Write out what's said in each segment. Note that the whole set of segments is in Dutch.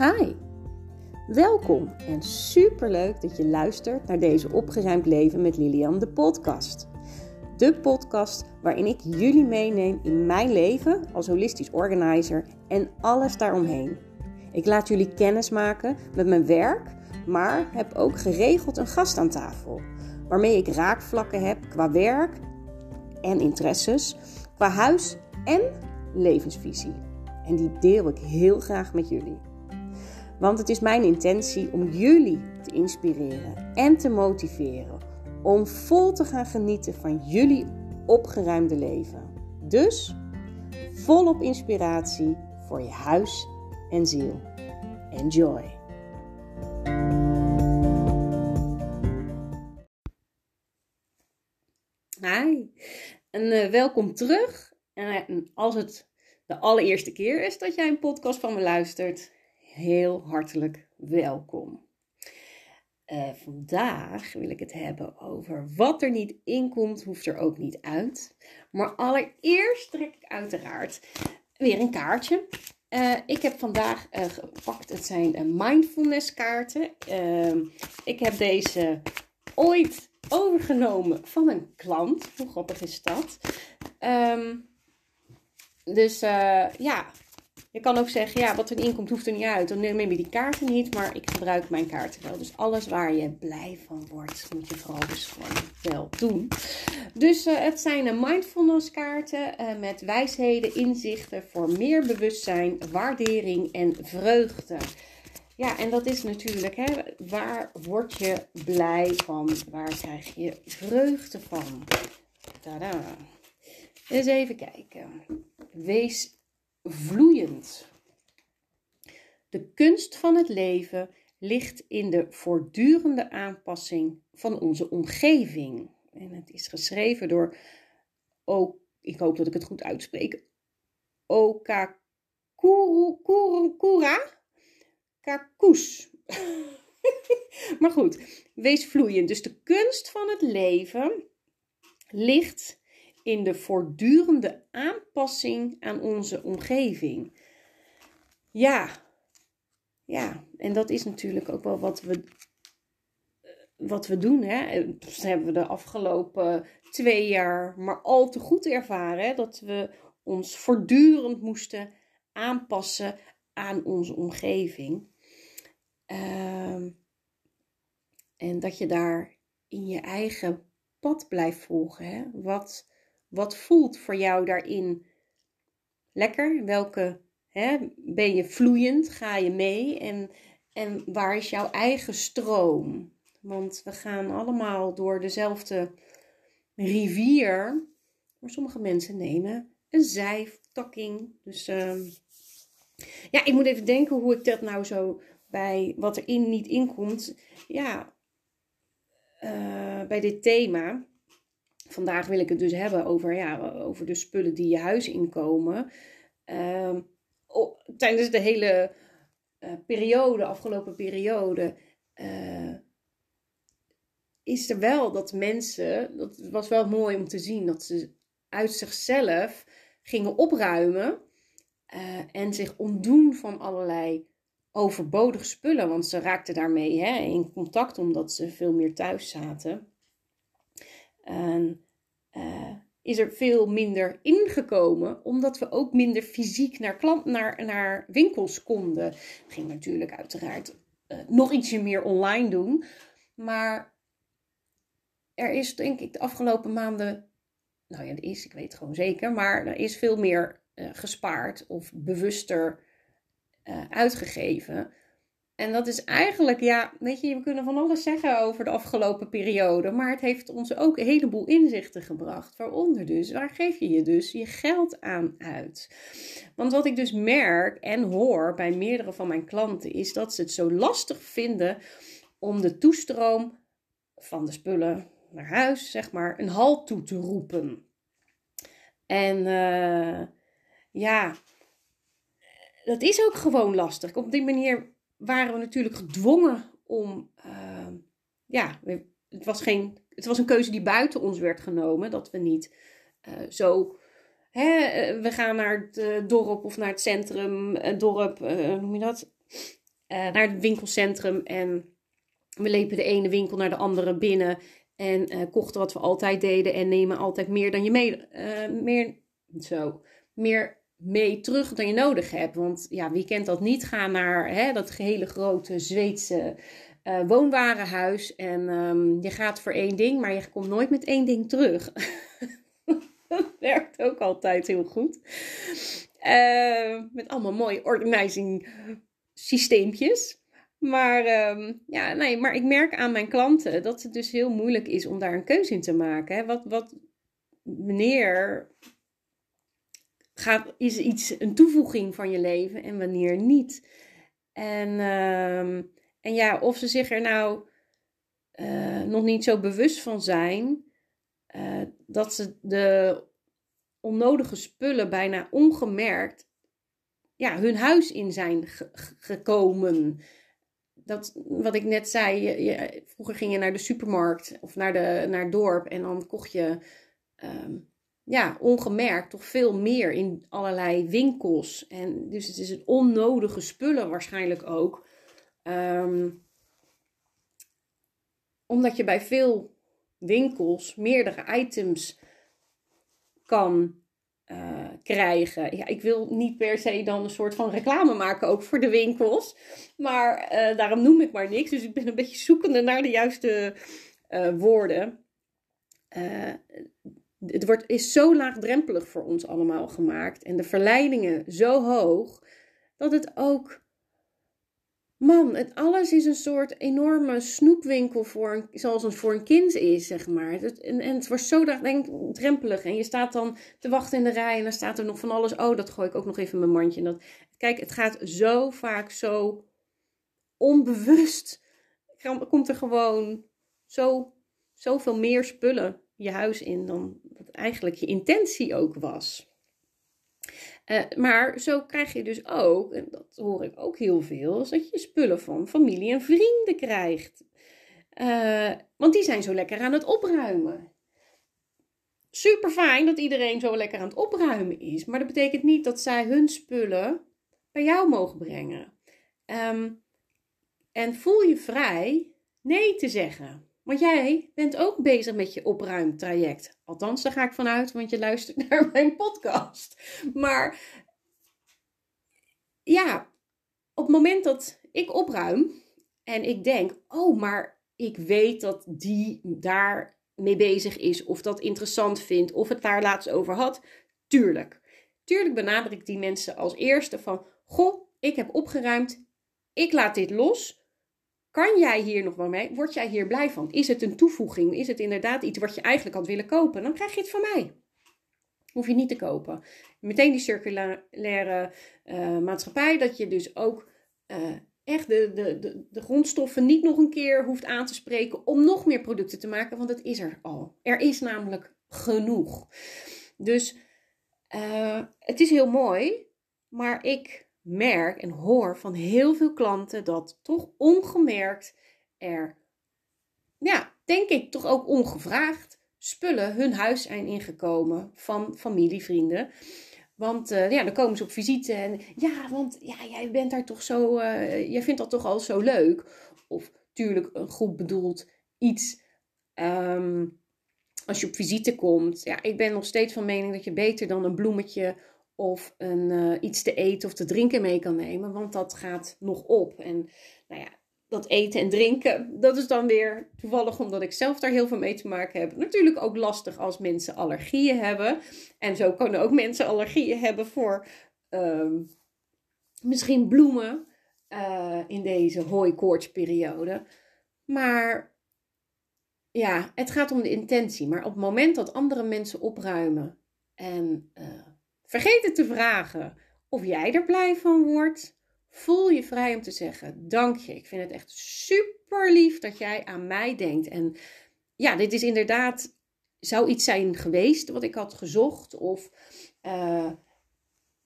Hi, welkom en superleuk dat je luistert naar deze Opgeruimd Leven met Lilian, de podcast. De podcast waarin ik jullie meeneem in mijn leven als holistisch organizer en alles daaromheen. Ik laat jullie kennis maken met mijn werk, maar heb ook geregeld een gast aan tafel, waarmee ik raakvlakken heb qua werk en interesses, qua huis en levensvisie. En die deel ik heel graag met jullie. Want het is mijn intentie om jullie te inspireren en te motiveren om vol te gaan genieten van jullie opgeruimde leven. Dus volop inspiratie voor je huis en ziel. Enjoy! Hi, en uh, welkom terug. En als het de allereerste keer is dat jij een podcast van me luistert, heel hartelijk welkom. Uh, vandaag wil ik het hebben over wat er niet inkomt, hoeft er ook niet uit. Maar allereerst trek ik uiteraard weer een kaartje. Uh, ik heb vandaag uh, gepakt, het zijn mindfulness kaarten. Ehm, ik heb deze ooit overgenomen van een klant. Hoe grappig is dat? Um, dus ja, je kan ook zeggen, ja, wat er inkomt hoeft er niet uit. Dan neem je die kaarten niet, maar ik gebruik mijn kaarten wel. Dus alles waar je blij van wordt, moet je vooral dus gewoon wel doen. Dus uh, het zijn mindfulness kaarten uh, met wijsheden, inzichten voor meer bewustzijn, waardering en vreugde. Ja, en dat is natuurlijk, hè, waar word je blij van? Waar krijg je vreugde van? Tada. Eens even kijken. Wees vloeiend. De kunst van het leven ligt in de voortdurende aanpassing van onze omgeving. En het is geschreven door, oh, ik hoop dat ik het goed uitspreek, Okakura Kakus. maar goed, wees vloeiend. Dus de kunst van het leven ligt in de voortdurende aanpassing aan onze omgeving. Ja, ja, en dat is natuurlijk ook wel wat we, wat we doen. Hè? Dat hebben we de afgelopen twee jaar maar al te goed ervaren. Hè? Dat we ons voortdurend moesten aanpassen aan onze omgeving. Ehm, en dat je daar in je eigen pad blijft volgen. Hè? Wat, wat voelt voor jou daarin lekker? Welke hè, ben je vloeiend? Ga je mee? En, en waar is jouw eigen stroom? Want we gaan allemaal door dezelfde rivier. Maar sommige mensen nemen een zijtakking. Dus uh, ja, ik moet even denken hoe ik dat nou zo bij wat er in niet inkomt. Ja, uh, bij dit thema vandaag wil ik het dus hebben over, ja, over de spullen die je huis inkomen. Uh, tijdens de hele uh, periode, afgelopen periode, uh, is er wel dat mensen, dat was wel mooi om te zien, dat ze uit zichzelf gingen opruimen uh, en zich ontdoen van allerlei overbodige spullen. Want ze raakten daarmee hè, in contact omdat ze veel meer thuis zaten. En uh, is er veel minder ingekomen, omdat we ook minder fysiek naar, klant, naar, naar winkels konden. We gingen natuurlijk uiteraard uh, nog ietsje meer online doen. Maar er is denk ik de afgelopen maanden, nou ja, er is, ik weet het gewoon zeker, maar er is veel meer uh, gespaard of bewuster uitgegeven. En dat is eigenlijk, ja, weet je, we kunnen van alles zeggen over de afgelopen periode, maar het heeft ons ook een heleboel inzichten gebracht. Waaronder dus, waar geef je je dus je geld aan uit? Want wat ik dus merk en hoor bij meerdere van mijn klanten is dat ze het zo lastig vinden om de toestroom van de spullen naar huis, zeg maar, een halt toe te roepen. En uh, ja, dat is ook gewoon lastig. Op die manier waren we natuurlijk gedwongen om. Uh, ja, het was, geen, het was een keuze die buiten ons werd genomen. Dat we niet uh, zo. Hè, eh, we gaan naar het dorp of naar het centrum, het dorp, hoe noem je dat? naar het winkelcentrum en we lepen de ene winkel naar de andere binnen en kochten wat we altijd deden en nemen altijd meer dan je mee, meer, zo, meer mee terug dan je nodig hebt. Want ja, wie kent dat niet? Ga naar hè, dat hele grote Zweedse uh, woonwarenhuis en um, je gaat voor één ding, maar je komt nooit met één ding terug. dat werkt ook altijd heel goed. met allemaal mooie organizing systeempjes. Maar, um, ja, nee, maar ik merk aan mijn klanten dat het dus heel moeilijk is om daar een keuze in te maken. Wat, wat, wanneer gaat, is iets een toevoeging van je leven en wanneer niet? En, um, en ja, of ze zich er nou uh, nog niet zo bewust van zijn uh, dat ze de onnodige spullen bijna ongemerkt ja, hun huis in zijn gekomen dat, wat ik net zei, je, vroeger ging je naar de supermarkt of naar, de, naar het dorp en dan kocht je um, ja, ongemerkt toch veel meer in allerlei winkels. En dus het is het onnodige spullen waarschijnlijk ook. Um, omdat je bij veel winkels meerdere items kan uh, krijgen. Ja, ik wil niet per se dan een soort van reclame maken ook voor de winkels. Maar uh, daarom noem ik maar niks. Dus ik ben een beetje zoekende naar de juiste uh, woorden. Het wordt, is zo laagdrempelig voor ons allemaal gemaakt. En de verleidingen zo hoog. Dat het ook Man, het alles is een soort enorme snoepwinkel voor zoals het voor een kind is, zeg maar. Het, en, en, het wordt zo drempelig. En je staat dan te wachten in de rij en dan staat er nog van alles. Oh, dat gooi ik ook nog even in mijn mandje. dat, kijk, het gaat zo vaak zo onbewust. Komt er gewoon zo, zoveel meer spullen je huis in dan wat eigenlijk je intentie ook was. Uh, maar zo krijg je dus ook, en dat hoor ik ook heel veel, dat je spullen van familie en vrienden krijgt. Uh, want die zijn zo lekker aan het opruimen. Super fijn dat iedereen zo lekker aan het opruimen is, maar dat betekent niet dat zij hun spullen bij jou mogen brengen. Um, en voel je vrij nee te zeggen. Want jij bent ook bezig met je opruimtraject. Althans, daar ga ik vanuit, want je luistert naar mijn podcast. Maar ja, op het moment dat ik opruim en ik denk, oh, maar ik weet dat die daar mee bezig is, of dat interessant vindt, of het daar laatst over had, tuurlijk. Tuurlijk benader ik die mensen als eerste van, goh, ik heb opgeruimd, ik laat dit los. Kan jij hier nog wel mee? Word jij hier blij van? Is het een toevoeging? Is het inderdaad iets wat je eigenlijk had willen kopen? Dan krijg je het van mij. Hoef je niet te kopen. Meteen die circulaire uh, maatschappij, dat je dus ook uh, echt de, de, de, de grondstoffen niet nog een keer hoeft aan te spreken om nog meer producten te maken, want het is er al. Er is namelijk genoeg. Dus uh, het is heel mooi, maar ik merk en hoor van heel veel klanten dat toch ongemerkt er, ja, denk ik toch ook ongevraagd, spullen hun huis zijn ingekomen van familie, vrienden. Want uh, ja, dan komen ze op visite en ja, want ja, jij bent daar toch zo, uh, jij vindt dat toch al zo leuk. Of tuurlijk een goed bedoeld iets. Um, als je op visite komt. Ja, ik ben nog steeds van mening dat je beter dan een bloemetje of een, uh, iets te eten of te drinken mee kan nemen. Want dat gaat nog op. En nou ja, dat eten en drinken, dat is dan weer toevallig omdat ik zelf daar heel veel mee te maken heb. Natuurlijk ook lastig als mensen allergieën hebben. En zo kunnen ook mensen allergieën hebben voor uh, misschien bloemen uh, in deze hooikoortsperiode. Maar ja, het gaat om de intentie. Maar op het moment dat andere mensen opruimen en uh, vergeten te vragen of jij er blij van wordt, voel je vrij om te zeggen: Dank je. Ik vind het echt super lief dat jij aan mij denkt. En ja, dit is inderdaad, zou iets zijn geweest wat ik had gezocht. Of uh,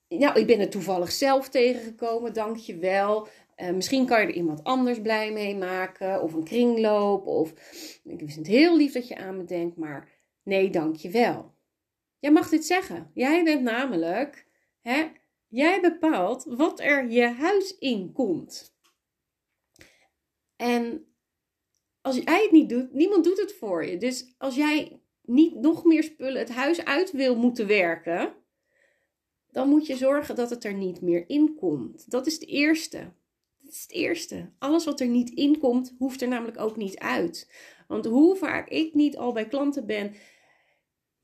nou, ik ben er toevallig zelf tegengekomen, dank je wel. Uh, misschien kan je er iemand anders blij mee maken, of een kringloop. Of ik vind het heel lief dat je aan me denkt, maar nee, dank je wel. Jij mag dit zeggen. Jij bent namelijk, hè, jij bepaalt wat er je huis in komt. En als jij het niet doet, niemand doet het voor je. Dus als jij niet nog meer spullen het huis uit wil moeten werken, dan moet je zorgen dat het er niet meer in komt. Dat is het eerste. Dat is het eerste. Alles wat er niet in komt, hoeft er namelijk ook niet uit. Want hoe vaak ik niet al bij klanten ben,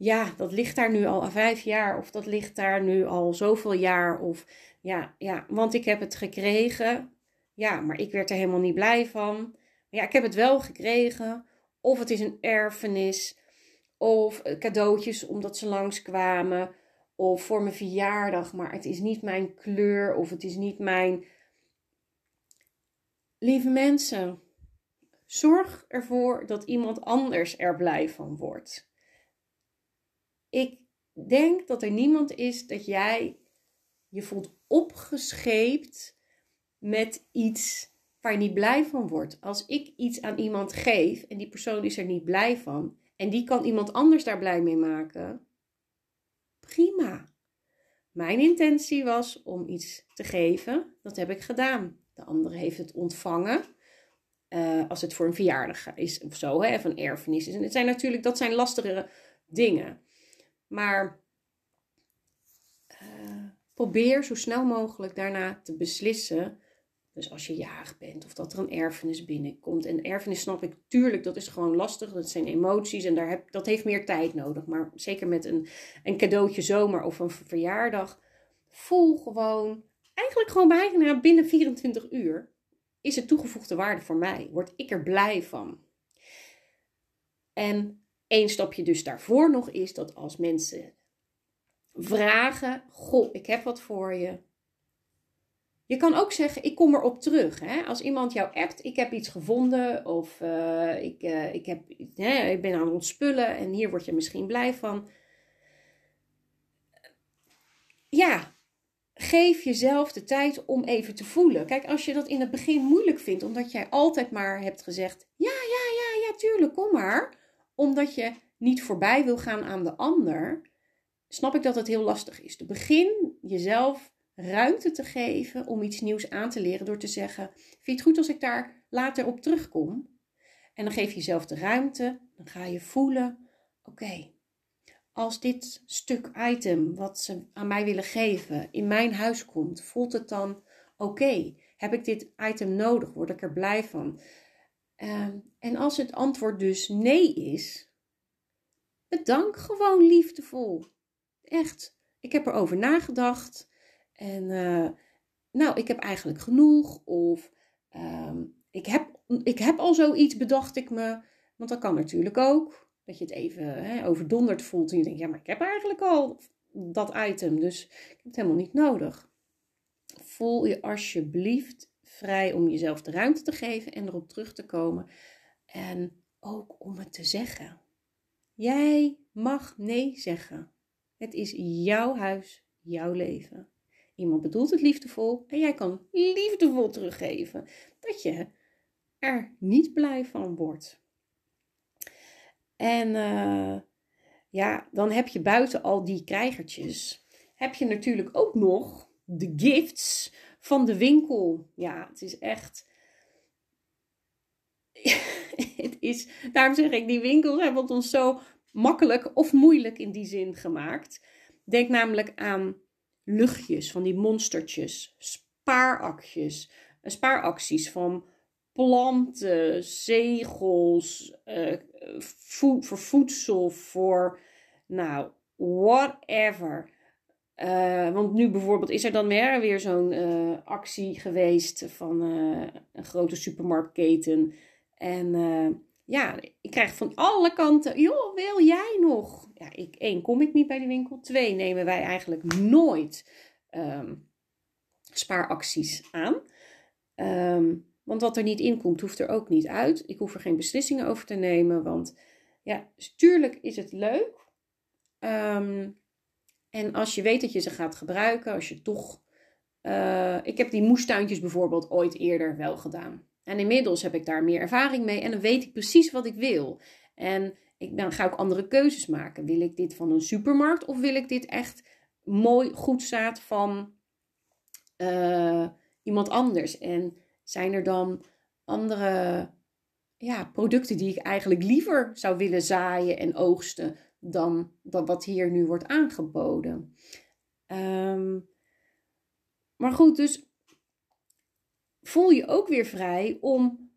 ja, dat ligt daar nu al vijf jaar, of dat ligt daar nu al zoveel jaar, of ja, ja, want ik heb het gekregen. Ja, maar ik werd er helemaal niet blij van. Ja, ik heb het wel gekregen. Of het is een erfenis. Of cadeautjes omdat ze langskwamen. Of voor mijn verjaardag, maar het is niet mijn kleur. Of het is niet mijn. Lieve mensen, zorg ervoor dat iemand anders er blij van wordt. Ik denk dat er niemand is dat jij je voelt opgescheept met iets waar je niet blij van wordt. Als ik iets aan iemand geef en die persoon is er niet blij van en die kan iemand anders daar blij mee maken, prima. Mijn intentie was om iets te geven, dat heb ik gedaan. De andere heeft het ontvangen. Uh, als het voor een verjaardag is of zo, hè, of een erfenis is. En het zijn natuurlijk, dat zijn lastigere dingen. Maar uh, probeer zo snel mogelijk daarna te beslissen dus als je jarig bent of dat er een erfenis binnenkomt. En erfenis snap ik, tuurlijk, dat is gewoon lastig. Dat zijn emoties en daar heb, dat heeft meer tijd nodig. Maar zeker met een, een cadeautje zomer of een verjaardag. Voel gewoon, eigenlijk gewoon bijna binnen 24 uur, is het toegevoegde waarde voor mij. Word ik er blij van. En één stapje dus daarvoor nog is dat als mensen vragen: Goh, ik heb wat voor je. Je kan ook zeggen, ik kom erop terug. Hè? Als iemand jou appt, ik heb iets gevonden of uh, ik, uh, ik, heb, ik ben aan het ontspullen en hier word je misschien blij van. Ja, geef jezelf de tijd om even te voelen. Kijk, als je dat in het begin moeilijk vindt, omdat jij altijd maar hebt gezegd, ja, ja, ja, ja, tuurlijk, kom maar. Omdat je niet voorbij wil gaan aan de ander, snap ik dat het heel lastig is. De begin jezelf ruimte te geven om iets nieuws aan te leren door te zeggen: Vind je het goed als ik daar later op terugkom? En dan geef je jezelf de ruimte, dan ga je voelen: Oké, als dit stuk item wat ze aan mij willen geven in mijn huis komt, voelt het dan oké? Heb ik dit item nodig? Word ik er blij van? Ehm, en als het antwoord dus nee is, bedank gewoon liefdevol. Echt. Ik heb erover nagedacht. En uh, nou, ik heb eigenlijk genoeg. Of uh, ik, heb, ik heb al zoiets, bedacht ik me. Want dat kan natuurlijk ook. Dat je het even hè, overdonderd voelt. En je denkt, ja, maar ik heb eigenlijk al dat item. Dus ik heb het helemaal niet nodig. Voel je alsjeblieft vrij om jezelf de ruimte te geven en erop terug te komen. En ook om het te zeggen. Jij mag nee zeggen. Het is jouw huis, jouw leven. Iemand bedoelt het liefdevol en jij kan liefdevol teruggeven dat je er niet blij van wordt. En uh, ja, dan heb je buiten al die krijgertjes, heb je natuurlijk ook nog de gifts van de winkel. Ja, het is echt. het is, daarom zeg ik, die winkels hebben het ons zo makkelijk of moeilijk in die zin gemaakt. Denk namelijk aan luchtjes, van die monstertjes, spaarakjes, eh, spaaracties van planten, zegels, uh, voor voedsel, voor nou, whatever. Uh, want nu bijvoorbeeld is er dan weer, zo'n uh, actie geweest van uh, een grote supermarktketen. En ja, ik krijg van alle kanten, joh, wil jij nog? Ja, ik, één, kom ik niet bij die winkel. Twee, nemen wij eigenlijk nooit um, spaaracties aan. Um, want wat er niet in komt, hoeft er ook niet uit. Ik hoef er geen beslissingen over te nemen, want ja, tuurlijk is het leuk. Um, en als je weet dat je ze gaat gebruiken, als je toch... Uh, ik heb die moestuintjes bijvoorbeeld ooit eerder wel gedaan. En inmiddels heb ik daar meer ervaring mee en dan weet ik precies wat ik wil. En ik, dan ga ik andere keuzes maken. Wil ik dit van een supermarkt of wil ik dit echt mooi goed zaad van uh, iemand anders? En zijn er dan andere ja, producten die ik eigenlijk liever zou willen zaaien en oogsten dan, wat hier nu wordt aangeboden. Ehm, maar goed, dus voel je ook weer vrij om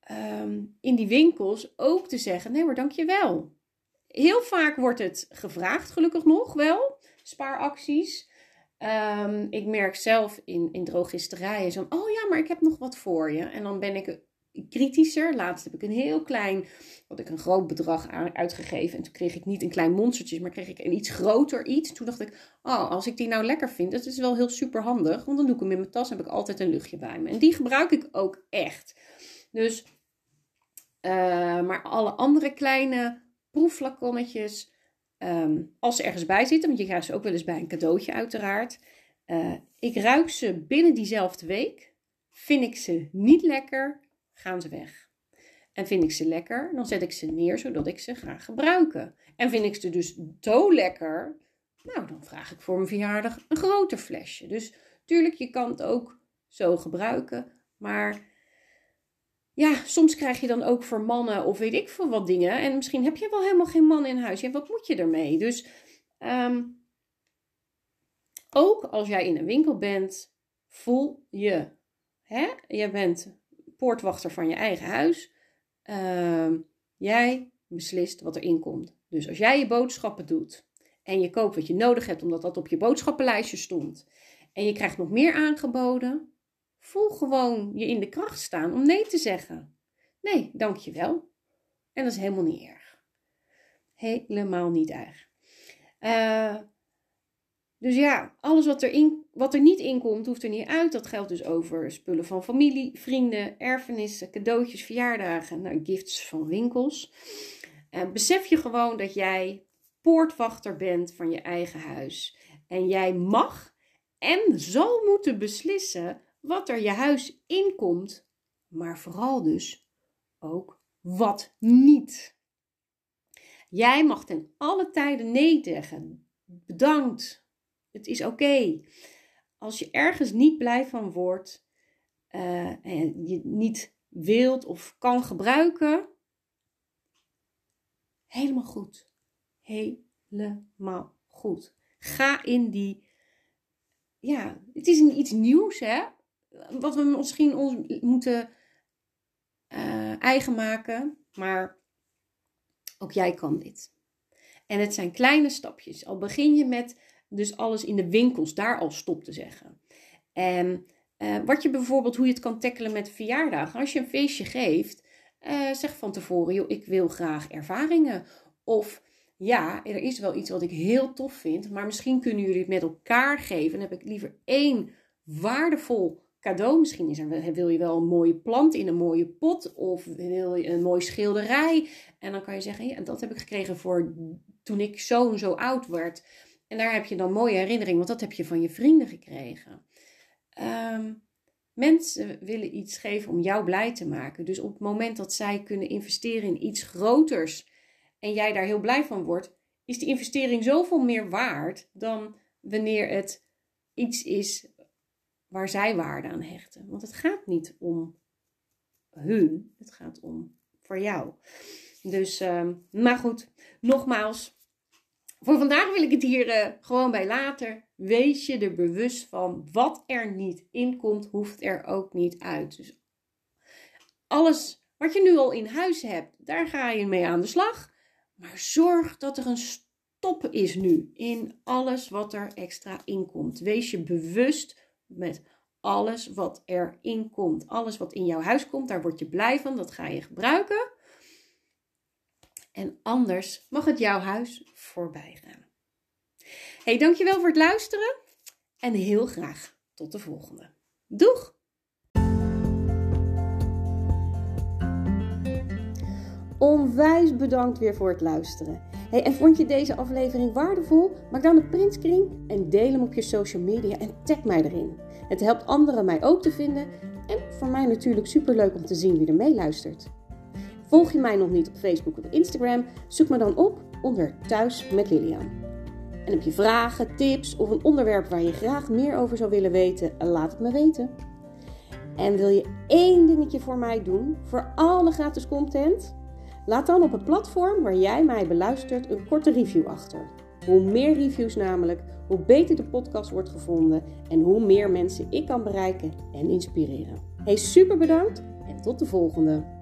ehm, in die winkels ook te zeggen: nee, maar dankjewel. Heel vaak wordt het gevraagd, gelukkig nog wel, spaaracties. Um, ik merk zelf in, in drogisterijen zo: oh ja, maar ik heb nog wat voor je. En dan ben ik kritischer. Laatst heb ik een heel klein, had ik een groot bedrag uitgegeven. En toen kreeg ik niet een klein monstertje, maar kreeg ik een iets groter iets. Toen dacht ik, oh, als ik die nou lekker vind, dat is wel heel super handig. Want dan doe ik hem in mijn tas, heb ik altijd een luchtje bij me. En die gebruik ik ook echt. Dus, uh, maar alle andere kleine proefflaconnetjes, um, als ze ergens bij zitten, want je krijgt ze ook wel eens bij een cadeautje uiteraard. Uh, ik ruik ze binnen diezelfde week. Vind ik ze niet lekker, gaan ze weg. En vind ik ze lekker, dan zet ik ze neer zodat ik ze ga gebruiken. En vind ik ze dus zo lekker, nou dan vraag ik voor mijn verjaardag een groter flesje. Dus tuurlijk, je kan het ook zo gebruiken, maar ja, soms krijg je dan ook voor mannen of weet ik veel wat dingen. En misschien heb je wel helemaal geen man in huis. Ja, wat moet je ermee? Dus um, ook als jij in een winkel bent, voel je. Hè? Je bent poortwachter van je eigen huis. Uh, jij beslist wat erin komt. Dus als jij je boodschappen doet en je koopt wat je nodig hebt omdat dat op je boodschappenlijstje stond en je krijgt nog meer aangeboden, voel gewoon je in de kracht staan om nee te zeggen. Nee, dankjewel. En dat is helemaal niet erg. Helemaal niet erg. Uh, dus ja, alles wat er, in, wat er niet in komt, hoeft er niet uit. Dat geldt dus over spullen van familie, vrienden, erfenissen, cadeautjes, verjaardagen, nou, gifts van winkels. En besef je gewoon dat jij poortwachter bent van je eigen huis. En jij mag en zal moeten beslissen wat er je huis inkomt, maar vooral dus ook wat niet. Jij mag ten alle tijden nee zeggen. Bedankt, het is oké. Als je ergens niet blij van wordt uh, en je niet wilt of kan gebruiken, helemaal goed. Helemaal goed. Ga in die. Ja, het is iets nieuws, hè? Wat we misschien ons moeten uh, eigen maken, maar ook jij kan dit. En het zijn kleine stapjes. Al begin je met dus alles in de winkels daar al stop te zeggen. En uh, wat je bijvoorbeeld, hoe je het kan tackelen met verjaardagen. Als je een feestje geeft, uh, zeg van tevoren, joh, ik wil graag ervaringen. Of ja, er is wel iets wat ik heel tof vind, maar misschien kunnen jullie het met elkaar geven. Dan heb ik liever één waardevol cadeau. Misschien is er, wil je wel een mooie plant in een mooie pot of wil je een mooie schilderij. En dan kan je zeggen, ja, dat heb ik gekregen voor toen ik zo en zo oud werd. En daar heb je dan mooie herinneringen, want dat heb je van je vrienden gekregen. Um, mensen willen iets geven om jou blij te maken. Dus op het moment dat zij kunnen investeren in iets groters en jij daar heel blij van wordt, is die investering zoveel meer waard dan wanneer het iets is waar zij waarde aan hechten. Want het gaat niet om hun, het gaat om voor jou. Dus, um, maar goed, nogmaals, voor vandaag wil ik het hier uh, gewoon bij laten. Wees je er bewust van wat er niet in komt, hoeft er ook niet uit. Dus alles wat je nu al in huis hebt, daar ga je mee aan de slag. Maar zorg dat er een stop is nu in alles wat er extra in komt. Wees je bewust met alles wat erin komt. Alles wat in jouw huis komt, daar word je blij van. Dat ga je gebruiken. En anders mag het jouw huis voorbij gaan. Hey, dankjewel voor het luisteren en heel graag tot de volgende. Doeg! Onwijs bedankt weer voor het luisteren. Hey, en vond je deze aflevering waardevol? Maak dan een printscreen en deel hem op je social media en tag mij erin. Het helpt anderen mij ook te vinden en voor mij natuurlijk superleuk om te zien wie er meeluistert. Volg je mij nog niet op Facebook of Instagram? Zoek me dan op onder Thuis met Lilian. En heb je vragen, tips of een onderwerp waar je graag meer over zou willen weten? Laat het me weten. En wil je één dingetje voor mij doen, voor alle gratis content? Laat dan op het platform waar jij mij beluistert een korte review achter. Hoe meer reviews namelijk, hoe beter de podcast wordt gevonden en hoe meer mensen ik kan bereiken en inspireren. Hey, super bedankt en tot de volgende!